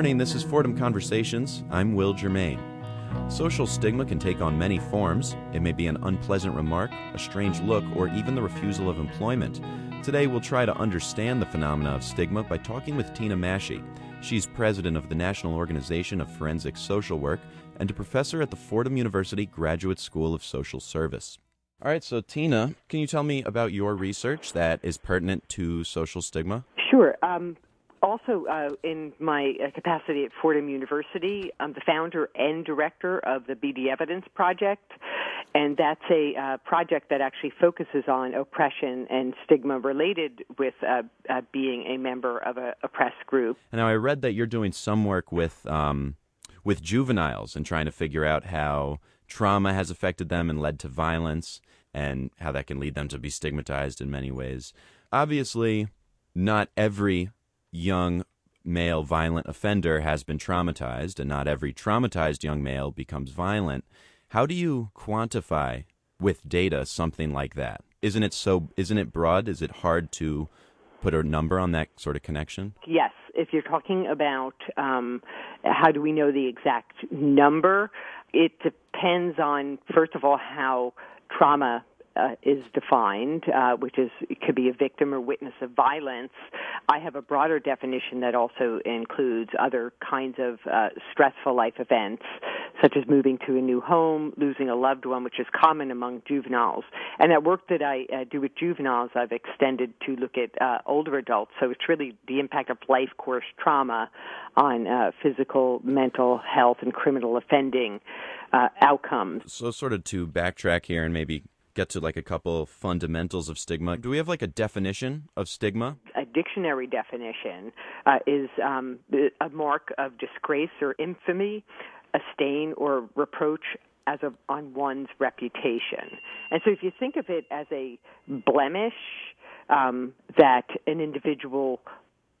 morning. This is Fordham Conversations. I'm Will Germain. Social stigma can take on many forms. It may be an unpleasant remark, a strange look, or even the refusal of employment. Today, we'll try to understand the phenomena of stigma by talking with Tina Maschi. She's president of the National Organization of Forensic Social Work and a professor at the Fordham University Graduate School of Social Service. All right, so Tina, can you tell me about your research that is pertinent to social stigma? Sure. Um, also, uh, in my uh, capacity at Fordham University, I'm the founder and director of the Be the Evidence Project, and that's a uh, project that actually focuses on oppression and stigma related with uh, uh, being a member of a oppressed group. Now, I read that you're doing some work with um, with juveniles and trying to figure out how trauma has affected them and led to violence, and how that can lead them to be stigmatized in many ways. Obviously, not every young male violent offender has been traumatized, and not every traumatized young male becomes violent. How do you quantify with data something like that? Isn't it so? Isn't it broad? Is it hard to put a number on that sort of connection? Yes. If you're talking about um, how do we know the exact number, it depends on first of all how trauma uh, is defined, uh, which is it could be a victim or witness of violence. I have a broader definition that also includes other kinds of uh, stressful life events, such as moving to a new home, losing a loved one, which is common among juveniles. And that work that I uh, do with juveniles, I've extended to look at uh, older adults. So it's really the impact of life course trauma on uh, physical, mental health, and criminal offending outcomes. So, sort of to backtrack here and maybe get to like a couple fundamentals of stigma. Do we have like a definition of stigma? A dictionary definition uh, is um, a mark of disgrace or infamy, a stain or reproach as of on one's reputation. And so if you think of it as a blemish um, that an individual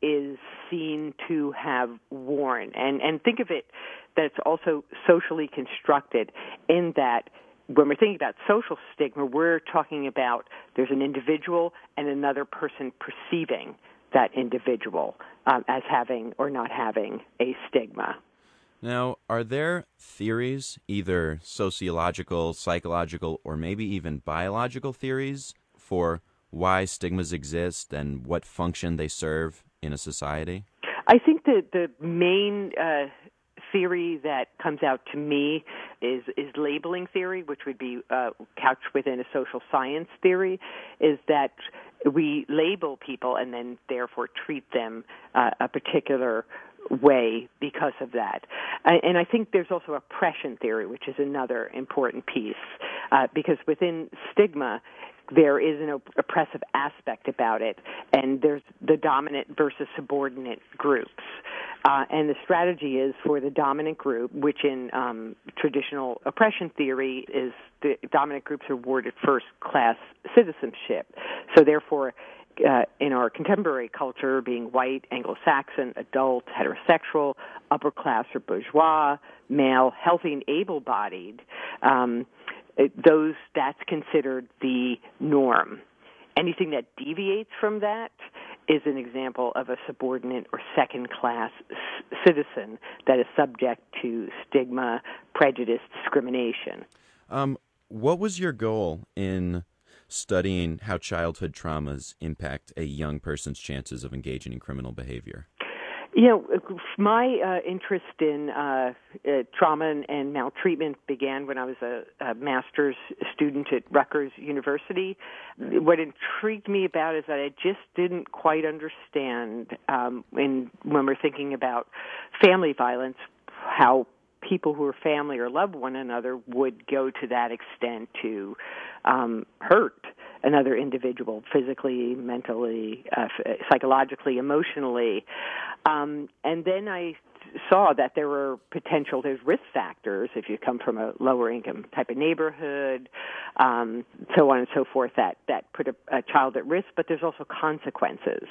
is seen to have worn, and and think of it that it's also socially constructed in that when we're thinking about social stigma, we're talking about there's an individual and another person perceiving that individual um, as having or not having a stigma. Now, are there theories, either sociological, psychological, or maybe even biological theories, for why stigmas exist and what function they serve in a society? I think that the main uh, theory that comes out to me is is labeling theory, which would be uh, couched within a social science theory, is that we label people and then therefore treat them uh, a particular way because of that. And I think there's also oppression theory, which is another important piece, uh, because within stigma, there is an oppressive aspect about it, and there's the dominant versus subordinate groups. Uh, and the strategy is for the dominant group, which in um, traditional oppression theory is the dominant groups are awarded first class citizenship. So therefore, uh, in our contemporary culture, being white, Anglo-Saxon, adult, heterosexual, upper class or bourgeois, male, healthy and able-bodied, um, it, those that's considered the norm. Anything that deviates from that is an example of a subordinate or second class citizen that is subject to stigma, prejudice, discrimination. Um, what was your goal in studying how childhood traumas impact a young person's chances of engaging in criminal behavior? You know, my uh, interest in uh, uh, trauma and, and, maltreatment began when I was a, a, master's student at Rutgers University. What intrigued me about is that I just didn't quite understand um, in, when we're thinking about family violence how people who are family or love one another would go to that extent to um, hurt another individual physically, mentally, uh, psychologically, emotionally. Um, and then I saw that there were potential there's risk factors if you come from a lower income type of neighborhood um, so on and so forth that that put a, a child at risk but there's also consequences.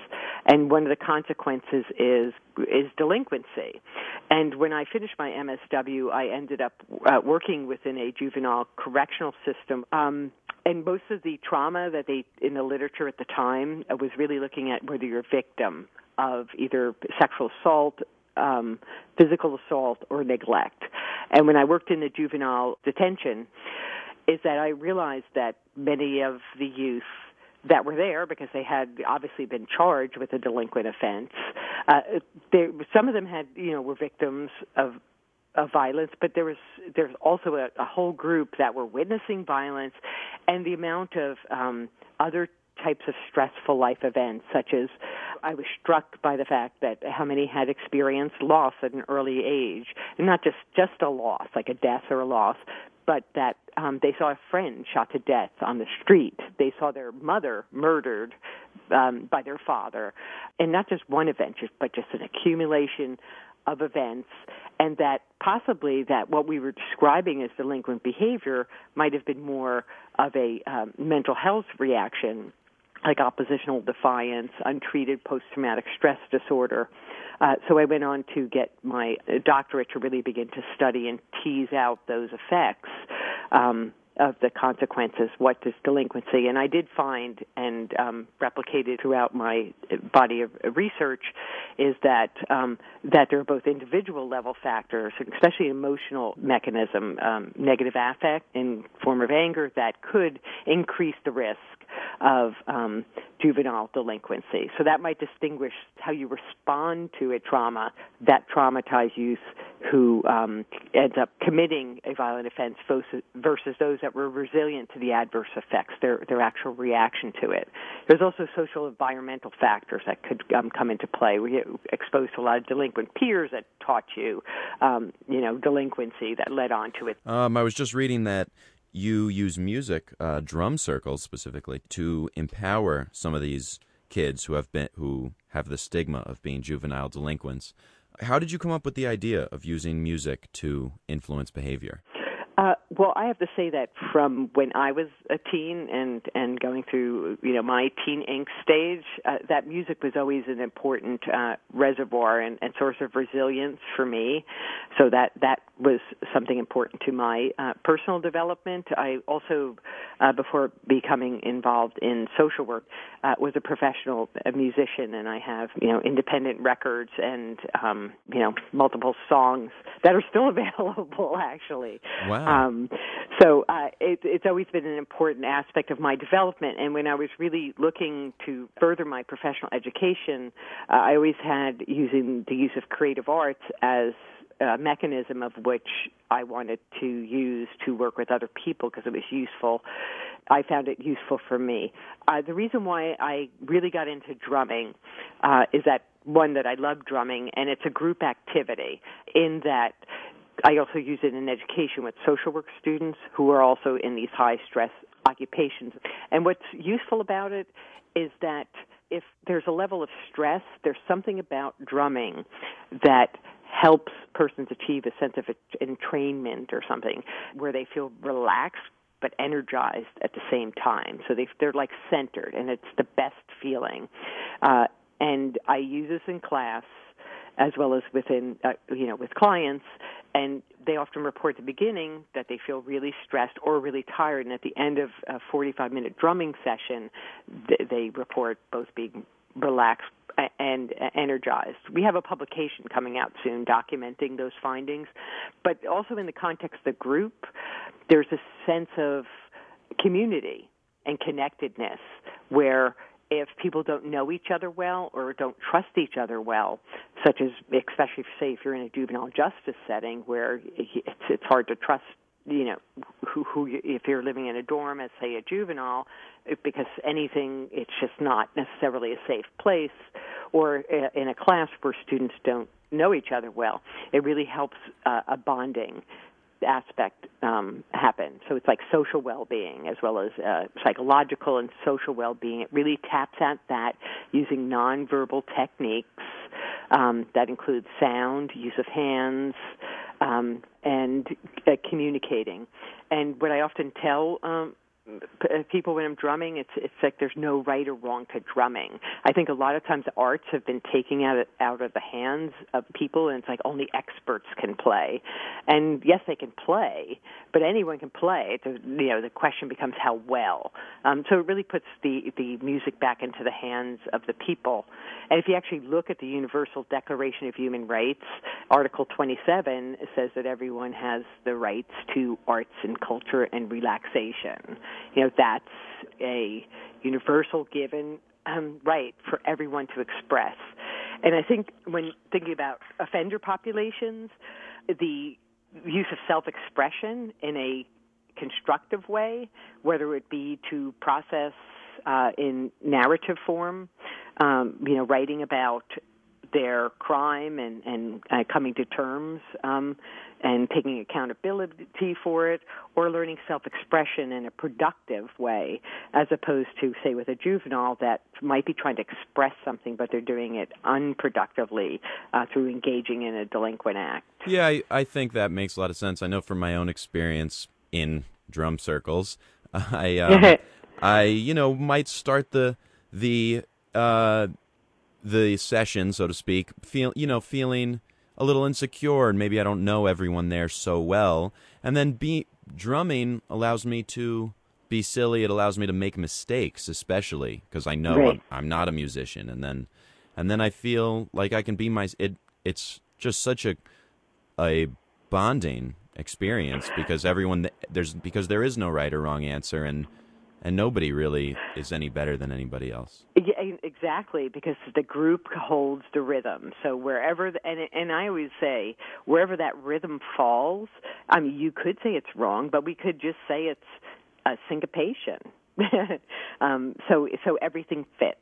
And one of the consequences is is delinquency. And when I finished my MSW I ended up uh, working within a juvenile correctional system. Um, and most of the trauma that they in the literature at the time was really looking at whether you're a victim of either sexual assault, um, physical assault or neglect. And when I worked in the juvenile detention, is that I realized that many of the youth that were there because they had obviously been charged with a delinquent offense. Uh, there, some of them had, you know, were victims of of violence, but there was there's also a, a whole group that were witnessing violence, and the amount of um, other types of stressful life events, such as I was struck by the fact that how many had experienced loss at an early age, and not just just a loss, like a death or a loss, but that um, they saw a friend shot to death on the street. They saw their mother murdered um, by their father, and not just one event, but just an accumulation of events, and that possibly that what we were describing as delinquent behavior might have been more of a um, mental health reaction like oppositional defiance, untreated post traumatic stress disorder. Uh, so I went on to get my doctorate to really begin to study and tease out those effects. Um, of the consequences, what is delinquency? And I did find and um, replicated throughout my body of research is that um, that there are both individual level factors, especially emotional mechanism, um, negative affect in form of anger that could increase the risk of um, juvenile delinquency. So that might distinguish how you respond to a trauma, that traumatized youth who um, ends up committing a violent offense versus those that were resilient to the adverse effects, their, their actual reaction to it. There's also social environmental factors that could um, come into play. We get exposed to a lot of delinquent peers that taught you, um, you know, delinquency that led on to it. Um, I was just reading that you use music, uh, drum circles specifically, to empower some of these kids who have been who have the stigma of being juvenile delinquents. How did you come up with the idea of using music to influence behavior? Uh, well, I have to say that from when I was a teen and and going through you know my teen angst stage, uh, that music was always an important uh, reservoir and, and source of resilience for me. So that that was something important to my uh, personal development. I also, uh, before becoming involved in social work, uh, was a professional a musician, and I have you know independent records and um, you know multiple songs that are still available actually. Wow. Um, so uh, it, it's always been an important aspect of my development. And when I was really looking to further my professional education, uh, I always had using the use of creative arts as a mechanism of which I wanted to use to work with other people because it was useful. I found it useful for me. Uh, the reason why I really got into drumming uh, is that one that I love drumming, and it's a group activity in that I also use it in education with social work students who are also in these high stress occupations. And what's useful about it is that if there's a level of stress, there's something about drumming that helps persons achieve a sense of entrainment or something where they feel relaxed but energized at the same time. So they they're like centered, and it's the best feeling. Uh, and I use this in class as well as within uh, you know with clients and they often report at the beginning that they feel really stressed or really tired and at the end of a 45 minute drumming session they report both being relaxed and energized. We have a publication coming out soon documenting those findings, but also in the context of the group, there's a sense of community and connectedness where if people don't know each other well or don't trust each other well, such as especially say if you're in a juvenile justice setting where it's it's hard to trust you know who who you, if you're living in a dorm as say a juvenile because anything it's just not necessarily a safe place or in a class where students don't know each other well it really helps uh, a bonding aspect um, happen. So it's like social well-being as well as uh, psychological and social well-being. It really taps at that using nonverbal techniques um, that include sound, use of hands, um, and uh, communicating. And what I often tell um, people when I'm drumming, it's it's like there's no right or wrong to drumming. I think a lot of times arts have been taken out out of the hands of people, and it's like only experts can play. And yes, they can play, but anyone can play. It's, you know, the question becomes how well. Um, so it really puts the the music back into the hands of the people. And if you actually look at the Universal Declaration of Human Rights, Article 27 says that everyone has the rights to arts and culture and relaxation. You know, that's a universal given um, right for everyone to express. And I think when thinking about offender populations, the use of self-expression in a constructive way, whether it be to process uh, in narrative form, um, you know, writing about their crime and and uh, coming to terms um, and taking accountability for it, or learning self-expression in a productive way, as opposed to say with a juvenile that might be trying to express something, but they're doing it unproductively uh, through engaging in a delinquent act. Yeah, I, I think that makes a lot of sense. I know from my own experience in drum circles, I um, I you know might start the the uh, the session, so to speak, feel you know feeling a little insecure, and maybe I don't know everyone there so well, and then be drumming allows me to be silly. It allows me to make mistakes, especially because I know right. I'm, I'm, not a musician, and then and then I feel like I can be my. It it's just such a a bonding experience because everyone there's because there is no right or wrong answer, and and nobody really is any better than anybody else. Yeah, exactly, because the group holds the rhythm. So wherever, the, and and I always say wherever that rhythm falls, I mean, you could say it's wrong, but we could just say it's a syncopation. um, so so everything fits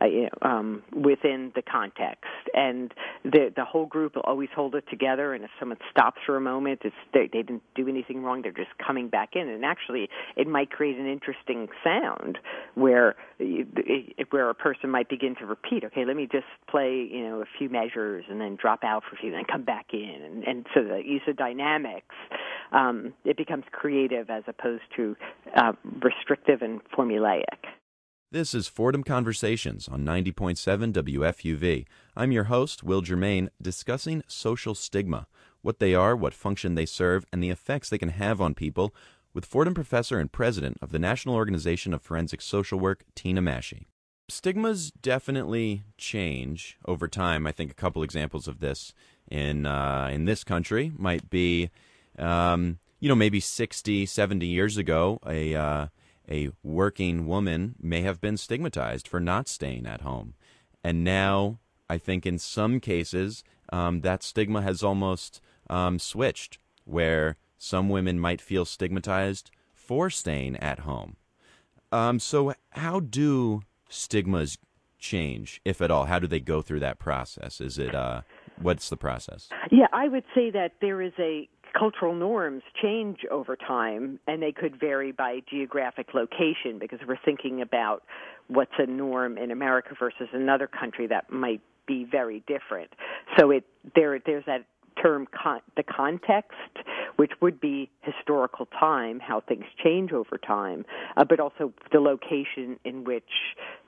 uh, you know, um, within the context, and the the whole group will always hold it together. And if someone stops for a moment, it's they, they didn't do anything wrong; they're just coming back in. And actually, it might create an interesting sound where where a person might begin to repeat. Okay, let me just play you know a few measures and then drop out for a few, and then come back in, and, and so the use of dynamics um, it becomes creative as opposed to uh, restrictive and formulaic. This is Fordham Conversations on 90.7 WFUV. I'm your host, Will Germain, discussing social stigma, what they are, what function they serve, and the effects they can have on people, with Fordham professor and president of the National Organization of Forensic Social Work, Tina Maschi. Stigmas definitely change over time. I think a couple examples of this in uh, in this country might be um, you know, maybe 60, 70 years ago, a, uh, a working woman may have been stigmatized for not staying at home. And now, I think in some cases, um, that stigma has almost um, switched, where some women might feel stigmatized for staying at home. Um, so, how do stigmas change, if at all? How do they go through that process? Is it uh, what's the process? Yeah, I would say that there is a cultural norms change over time and they could vary by geographic location because we're thinking about what's a norm in America versus another country that might be very different. So it there there's that term con- the context which would be historical time how things change over time uh, but also the location in which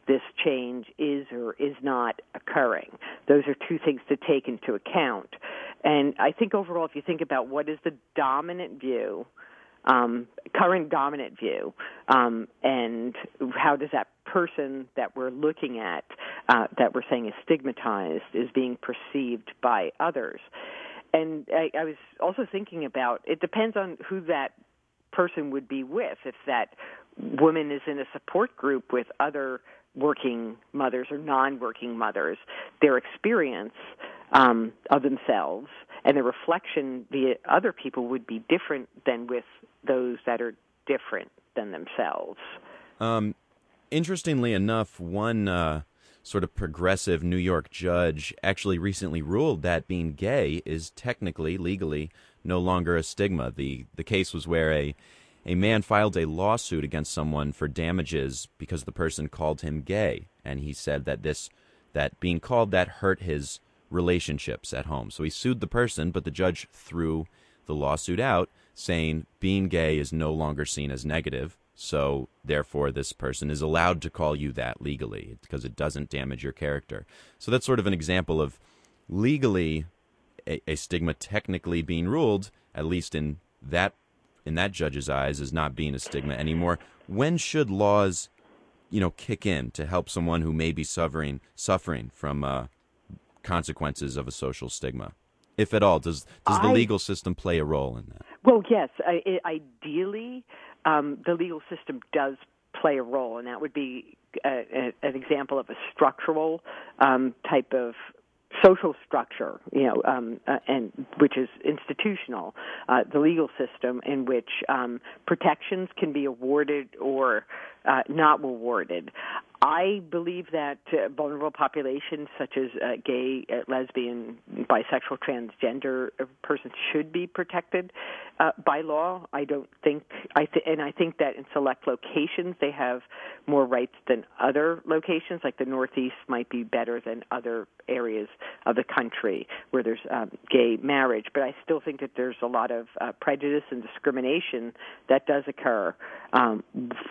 this change is or is not occurring those are two things to take into account and I think overall, if you think about what is the dominant view, um, current dominant view, um, and how does that person that we're looking at, uh, that we're saying is stigmatized, is being perceived by others. And I, I was also thinking about it depends on who that person would be with. If that woman is in a support group with other working mothers or non-working mothers, their experience um, of themselves and the reflection via other people would be different than with those that are different than themselves. Um, interestingly enough, one uh, sort of progressive New York judge actually recently ruled that being gay is technically, legally, no longer a stigma. The the case was where a a man filed a lawsuit against someone for damages because the person called him gay, and he said that this that being called that hurt his relationships at home. So he sued the person, but the judge threw the lawsuit out, saying being gay is no longer seen as negative So, therefore, this person is allowed to call you that legally because it doesn't damage your character. So, that's sort of an example of legally a, a stigma technically being ruled, at least in that in that judge's eyes, as not being a stigma anymore. When should laws, you know, kick in to help someone who may be suffering suffering from uh, consequences of a social stigma? If at all, does does the I, legal system play a role in that? Well, yes. I, ideally, um, the legal system does play a role, and that would be a, a, an example of a structural um, type of social structure, you know, um, uh, and which is institutional, uh, the legal system in which um, protections can be awarded or uh, not awarded. I believe that uh, vulnerable populations such as uh, gay, uh, lesbian, bisexual, transgender persons should be protected uh, by law. I don't think I th- and I think that in select locations they have more rights than other locations. Like the Northeast might be better than other areas of the country where there's um, gay marriage. But I still think that there's a lot of uh, prejudice and discrimination that does occur um,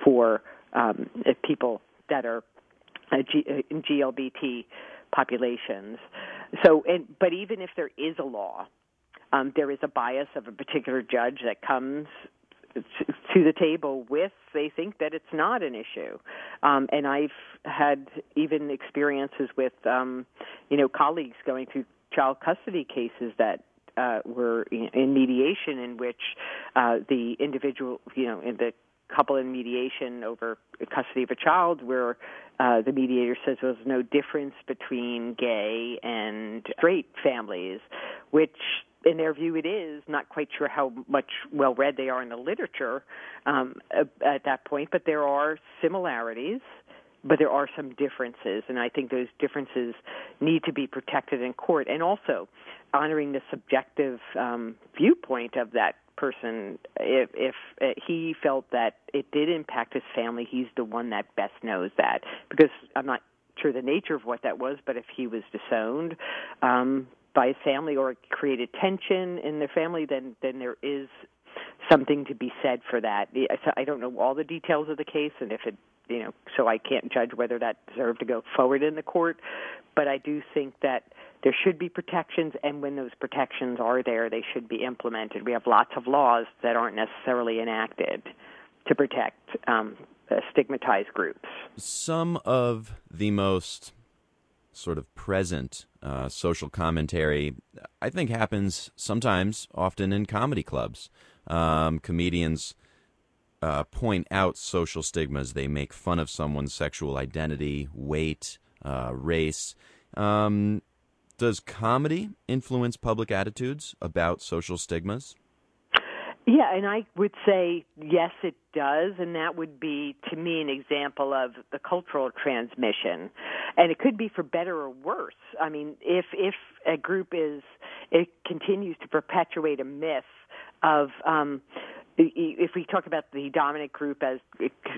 for um, people that are uh, G, uh, GLBT populations. So, and, but even if there is a law, um, there is a bias of a particular judge that comes to the table with they think that it's not an issue um and i've had even experiences with um you know colleagues going through child custody cases that uh were in mediation in which uh the individual you know in the couple in mediation over custody of a child where uh, the mediator says there's no difference between gay and straight families, which in their view it is. Not quite sure how much well read they are in the literature um, at that point, but there are similarities. But there are some differences, and I think those differences need to be protected in court, and also honoring the subjective um, viewpoint of that person if if uh, he felt that it did impact his family he's the one that best knows that. Because i'm not sure the nature of what that was but if he was disowned um by his family or created tension in their family then then there is something to be said for that. I don't know all the details of the case and if it you know so i can't judge whether that deserved to go forward in the court but i do think that there should be protections, and when those protections are there, they should be implemented. We have lots of laws that aren't necessarily enacted to protect um, stigmatized groups. Some of the most sort of present uh, social commentary, I think, happens sometimes, often in comedy clubs. Um, comedians uh, point out social stigmas. They make fun of someone's sexual identity, weight, uh, race. Um, does comedy influence public attitudes about social stigmas? Yeah, and I would say yes, it does, and that would be to me an example of the cultural transmission, and it could be for better or worse. I mean, if if a group is it continues to perpetuate a myth of um, if we talk about the dominant group as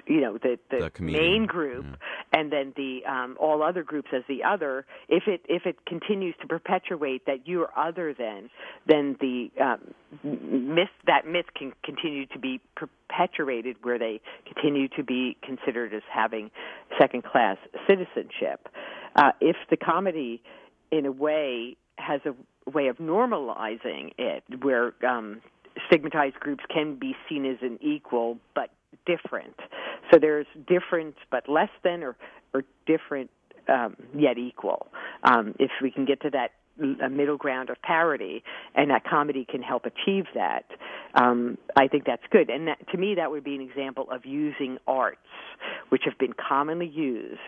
you know the the, the main group yeah. and then the um all other groups as the other if it if it continues to perpetuate that you're other than then the um myth that myth can continue to be perpetuated where they continue to be considered as having second class citizenship uh if the comedy in a way has a way of normalizing it where um stigmatized groups can be seen as an equal but different. So there's different but less than or, or different um, yet equal. Um, if we can get to that a middle ground of parity, and that comedy can help achieve that. Um, I think that's good, and that, to me, that would be an example of using arts, which have been commonly used.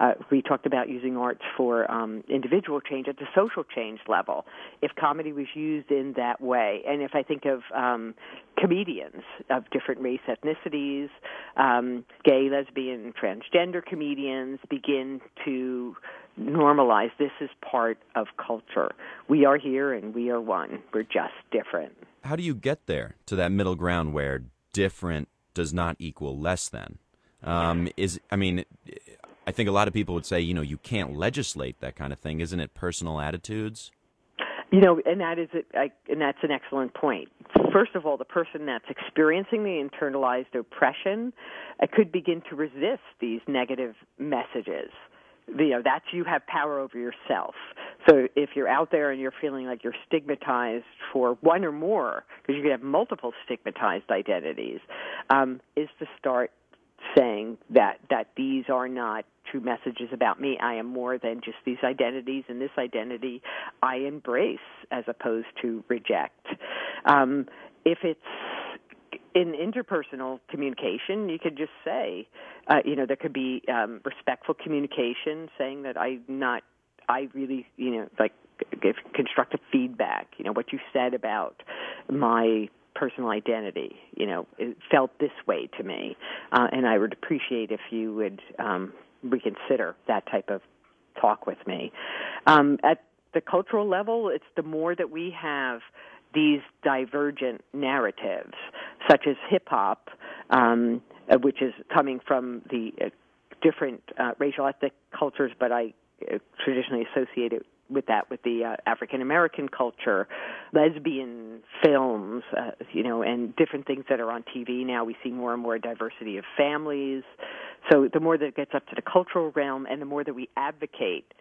Uh, we talked about using arts for um, individual change at the social change level. If comedy was used in that way, and if I think of um, comedians of different race ethnicities, um, gay, lesbian, transgender comedians begin to normalize this is part of culture. We are here and we are one. We're just different. How do you get there to that middle ground where different does not equal less than? Um, is I mean, I think a lot of people would say, you know, you can't legislate that kind of thing. Isn't it personal attitudes? You know, and that is it, I, and that's an excellent point. First of all, the person that's experiencing the internalized oppression uh, could begin to resist these negative messages. You know, that's you have power over yourself. So if you're out there and you're feeling like you're stigmatized for one or more, because you could have multiple stigmatized identities, um, is to start saying that that these are not true messages about me. I am more than just these identities, and this identity I embrace as opposed to reject. Um, if it's in interpersonal communication, you could just say, uh, you know, there could be um, respectful communication, saying that I'm not, I really, you know, like give constructive feedback. You know, what you said about my personal identity. You know, it felt this way to me, uh, and I would appreciate if you would um, reconsider that type of talk with me. Um, at the cultural level, it's the more that we have these divergent narratives, such as hip hop, um, uh, which is coming from the uh, different uh, racial ethnic cultures, but I uh, traditionally associate it with that with the uh, African American culture, lesbian films, uh, you know, and different things that are on TV now. We see more and more diversity of families. So the more that it gets up to the cultural realm, and the more that we advocate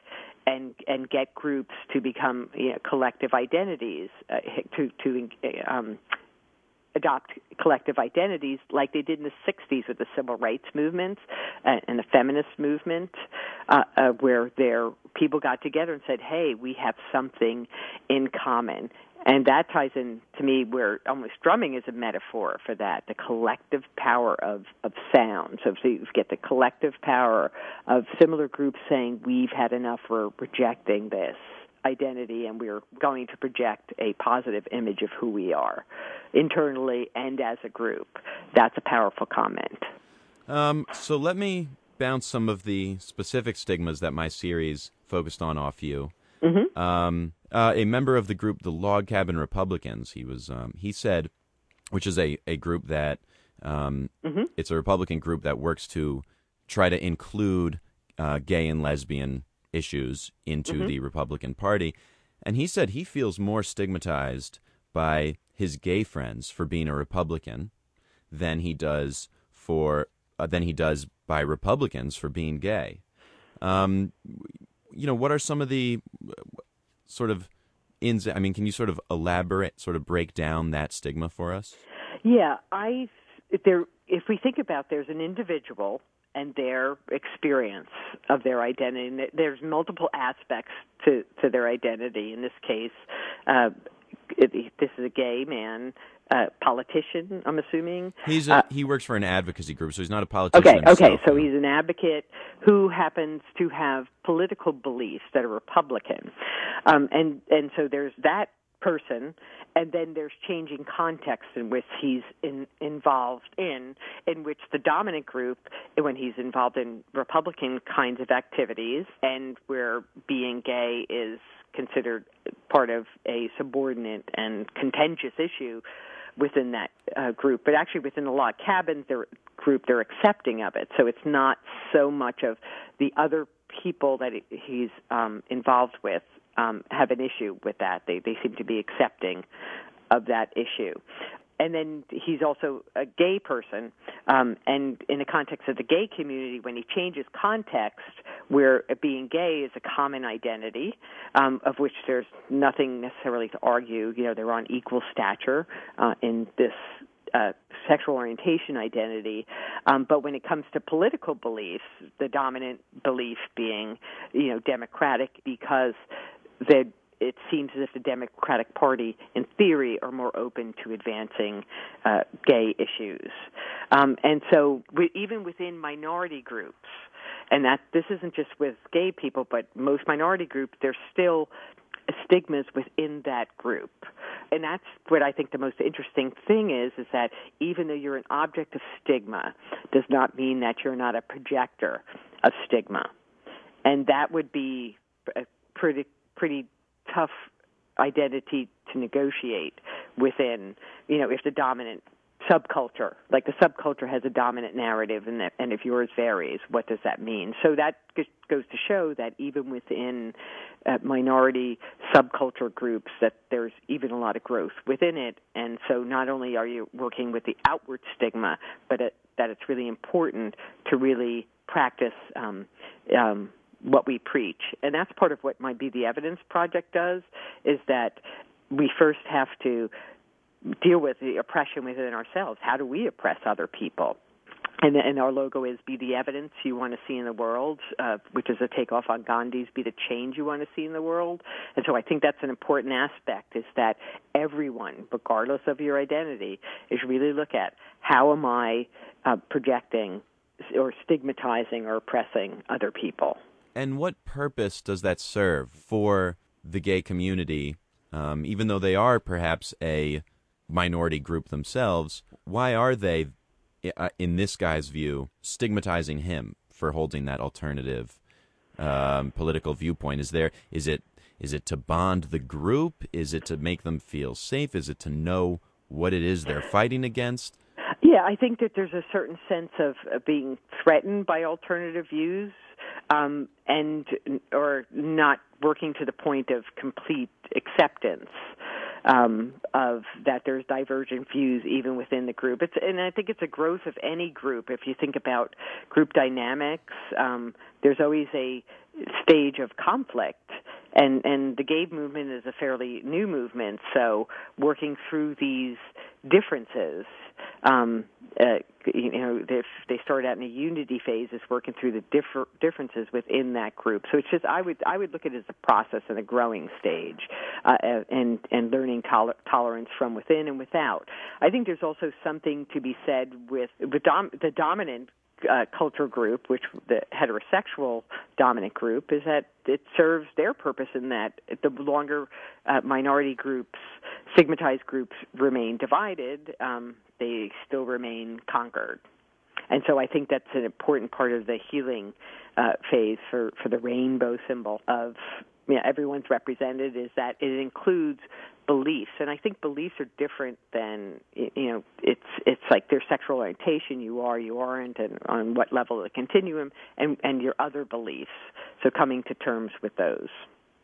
and and get groups to become you know, collective identities uh, to to um, adopt collective identities like they did in the 60s with the civil rights movement uh, and the feminist movement, uh, uh, where there people got together and said, "Hey, we have something in common." And that ties in to me where almost drumming is a metaphor for that, the collective power of, of sound. So you get the collective power of similar groups saying, we've had enough, we're rejecting this identity and we're going to project a positive image of who we are internally and as a group. That's a powerful comment. Um, so let me bounce some of the specific stigmas that my series focused on off you. Mm-hmm. Um, uh, a member of the group, the Log Cabin Republicans, he was um, he said, which is a, a group that um, mm-hmm. it's a Republican group that works to try to include uh, gay and lesbian issues into mm-hmm. the Republican Party. And he said he feels more stigmatized by his gay friends for being a Republican than he does for uh, than he does by Republicans for being gay. Um, you know, what are some of the uh, sort of ins? I mean, can you sort of elaborate, sort of break down that stigma for us? Yeah, I there. If we think about, there's an individual and their experience of their identity. There's multiple aspects to, to their identity. In this case, uh, this is a gay man, uh, politician. I'm assuming he's a, uh, he works for an advocacy group, so he's not a politician. Okay, himself. okay, so he's an advocate who happens to have political beliefs that are Republican, um, and and so there's that person and then there's changing context in which he's in, involved in, in which the dominant group, when he's involved in Republican kinds of activities, and where being gay is considered part of a subordinate and contentious issue within that uh, group, but actually within the log cabins their group, they're accepting of it. So it's not so much of the other people that he's um, involved with um, have an issue with that. They they seem to be accepting of that issue. And then he's also a gay person, um, and in the context of the gay community, when he changes context, where being gay is a common identity, um, of which there's nothing necessarily to argue. You know, they're on equal stature uh, in this uh, sexual orientation identity. Um, but when it comes to political beliefs, the dominant belief being, you know, democratic because that it seems as if the Democratic Party, in theory, are more open to advancing uh, gay issues. Um, and so, we, even within minority groups, and that this isn't just with gay people, but most minority groups, there's still stigmas within that group. And that's what I think the most interesting thing is, is that even though you're an object of stigma, does not mean that you're not a projector of stigma. And that would be a pretty pretty tough identity to negotiate within, you know, if the dominant subculture. Like the subculture has a dominant narrative, and that, and if yours varies, what does that mean? So that goes to show that even within uh, minority subculture groups, that there's even a lot of growth within it. And so not only are you working with the outward stigma, but it, that it's really important to really practice. Um, um, what we preach. And that's part of what might Be the Evidence project does is that we first have to deal with the oppression within ourselves. How do we oppress other people? And, and our logo is "Be the evidence you want to see in the world," uh, which is a takeoff on Gandhi's "Be the change you want to see in the world." And so I think that's an important aspect: is that everyone, regardless of your identity, is really look at how am I uh, projecting or stigmatizing or oppressing other people. And what purpose does that serve for the gay community? Um, even though they are perhaps a minority group themselves, why are they, uh, in this guy's view, stigmatizing him for holding that alternative um, political viewpoint? Is there is it is it to bond the group? Is it to make them feel safe? Is it to know what it is they're fighting against? Yeah, I think that there's a certain sense of being threatened by alternative views, um, and or not working to the point of complete acceptance um, of that there's divergent views even within the group. It's and I think it's a growth of any group. If you think about group dynamics, um, there's always a stage of conflict. And and the gay movement is a fairly new movement, so working through these differences um, uh, you know, if they start out in a unity phase, is working through the differ- differences within that group. So it's just I would I would look at it as a process and a growing stage, uh, and and learning toler- tolerance from within and without. I think there's also something to be said with the, dom- the dominant uh, culture group, which the heterosexual dominant group, is that it serves their purpose in that the longer uh, minority groups, stigmatized groups remain divided, um, they still remain conquered. And so I think that's an important part of the healing uh, phase for, for the rainbow symbol of you know, everyone's represented is that it includes beliefs and i think beliefs are different than you know it's it's like their sexual orientation you are you aren't and on what level of the continuum and and your other beliefs. So coming to terms with those.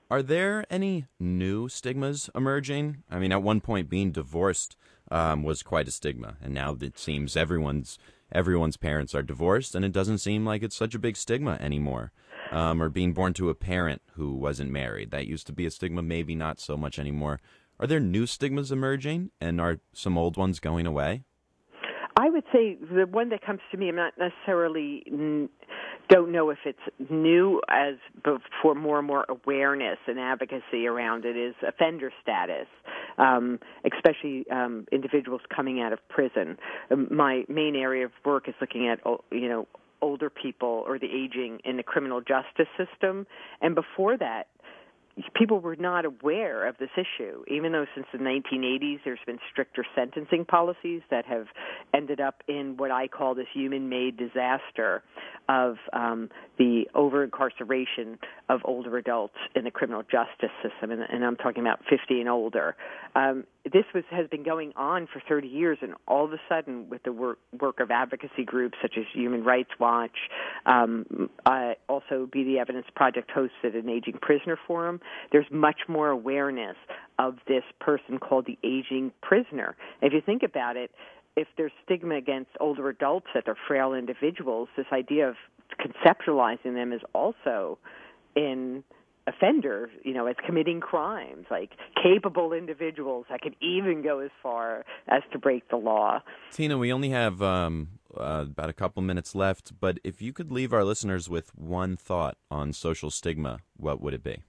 Are there any new stigmas emerging? I mean at one point being divorced um, was quite a stigma and now it seems everyone's everyone's parents are divorced and it doesn't seem like it's such a big stigma anymore um, or being born to a parent who wasn't married. That used to be a stigma maybe not so much anymore are there new stigmas emerging, and are some old ones going away? I would say the one that comes to me, I'm not necessarily don't know if it's new as for more and more awareness and advocacy around it is offender status, um, especially um, individuals coming out of prison. Um, my main area of work is looking at you know older people or the aging in the criminal justice system, and before that, people were not aware of this issue, even though since the 1980s there's been stricter sentencing policies that have ended up in what I call this human-made disaster of um, the over incarceration of older adults in the criminal justice system, and, and I'm talking about 50 and older. Um, this was has been going on for 30 years, and all of a sudden, with the work, work of advocacy groups such as Human Rights Watch, um, uh, also Be the Evidence Project hosted an aging prisoner forum. There's much more awareness of this person called the aging prisoner. If you think about it, if there's stigma against older adults that they're frail individuals, this idea of conceptualizing them is also in offenders, you know, as committing crimes, like capable individuals that could even go as far as to break the law. Tina, we only have um, uh, about a couple minutes left, but if you could leave our listeners with one thought on social stigma, what would it be?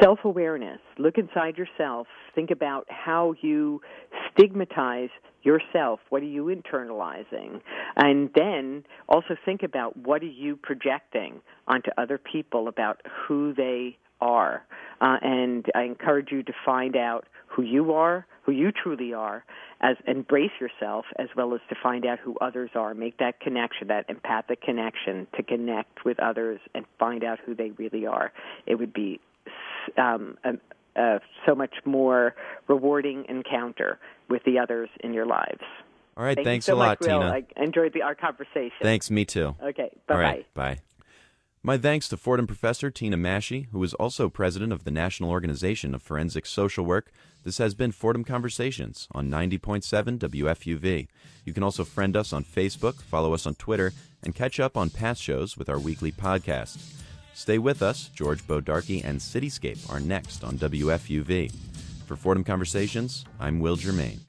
Self awareness. Look inside yourself. Think about how you stigmatize yourself. What are you internalizing? And then also think about what are you projecting onto other people about who they are. Uh, and I encourage you to find out who you are, who you truly are, as embrace yourself, as well as to find out who others are. Make that connection, that empathic connection, to connect with others and find out who they really are. It would be um, a, so much more rewarding encounter with the others in your lives. All right, Thank thanks so a lot, much. Tina. I enjoyed the, our conversation. Thanks, me too. Okay, bye All bye. My thanks to Fordham professor Tina Maschi, who is also president of the National Organization of Forensic Social Work. This has been Fordham Conversations on 90.7 WFUV. You can also friend us on Facebook, follow us on Twitter, and catch up on past shows with our weekly podcast. Stay with us. George Bodarky and Cityscape are next on WFUV. For Fordham Conversations, I'm Will Germain.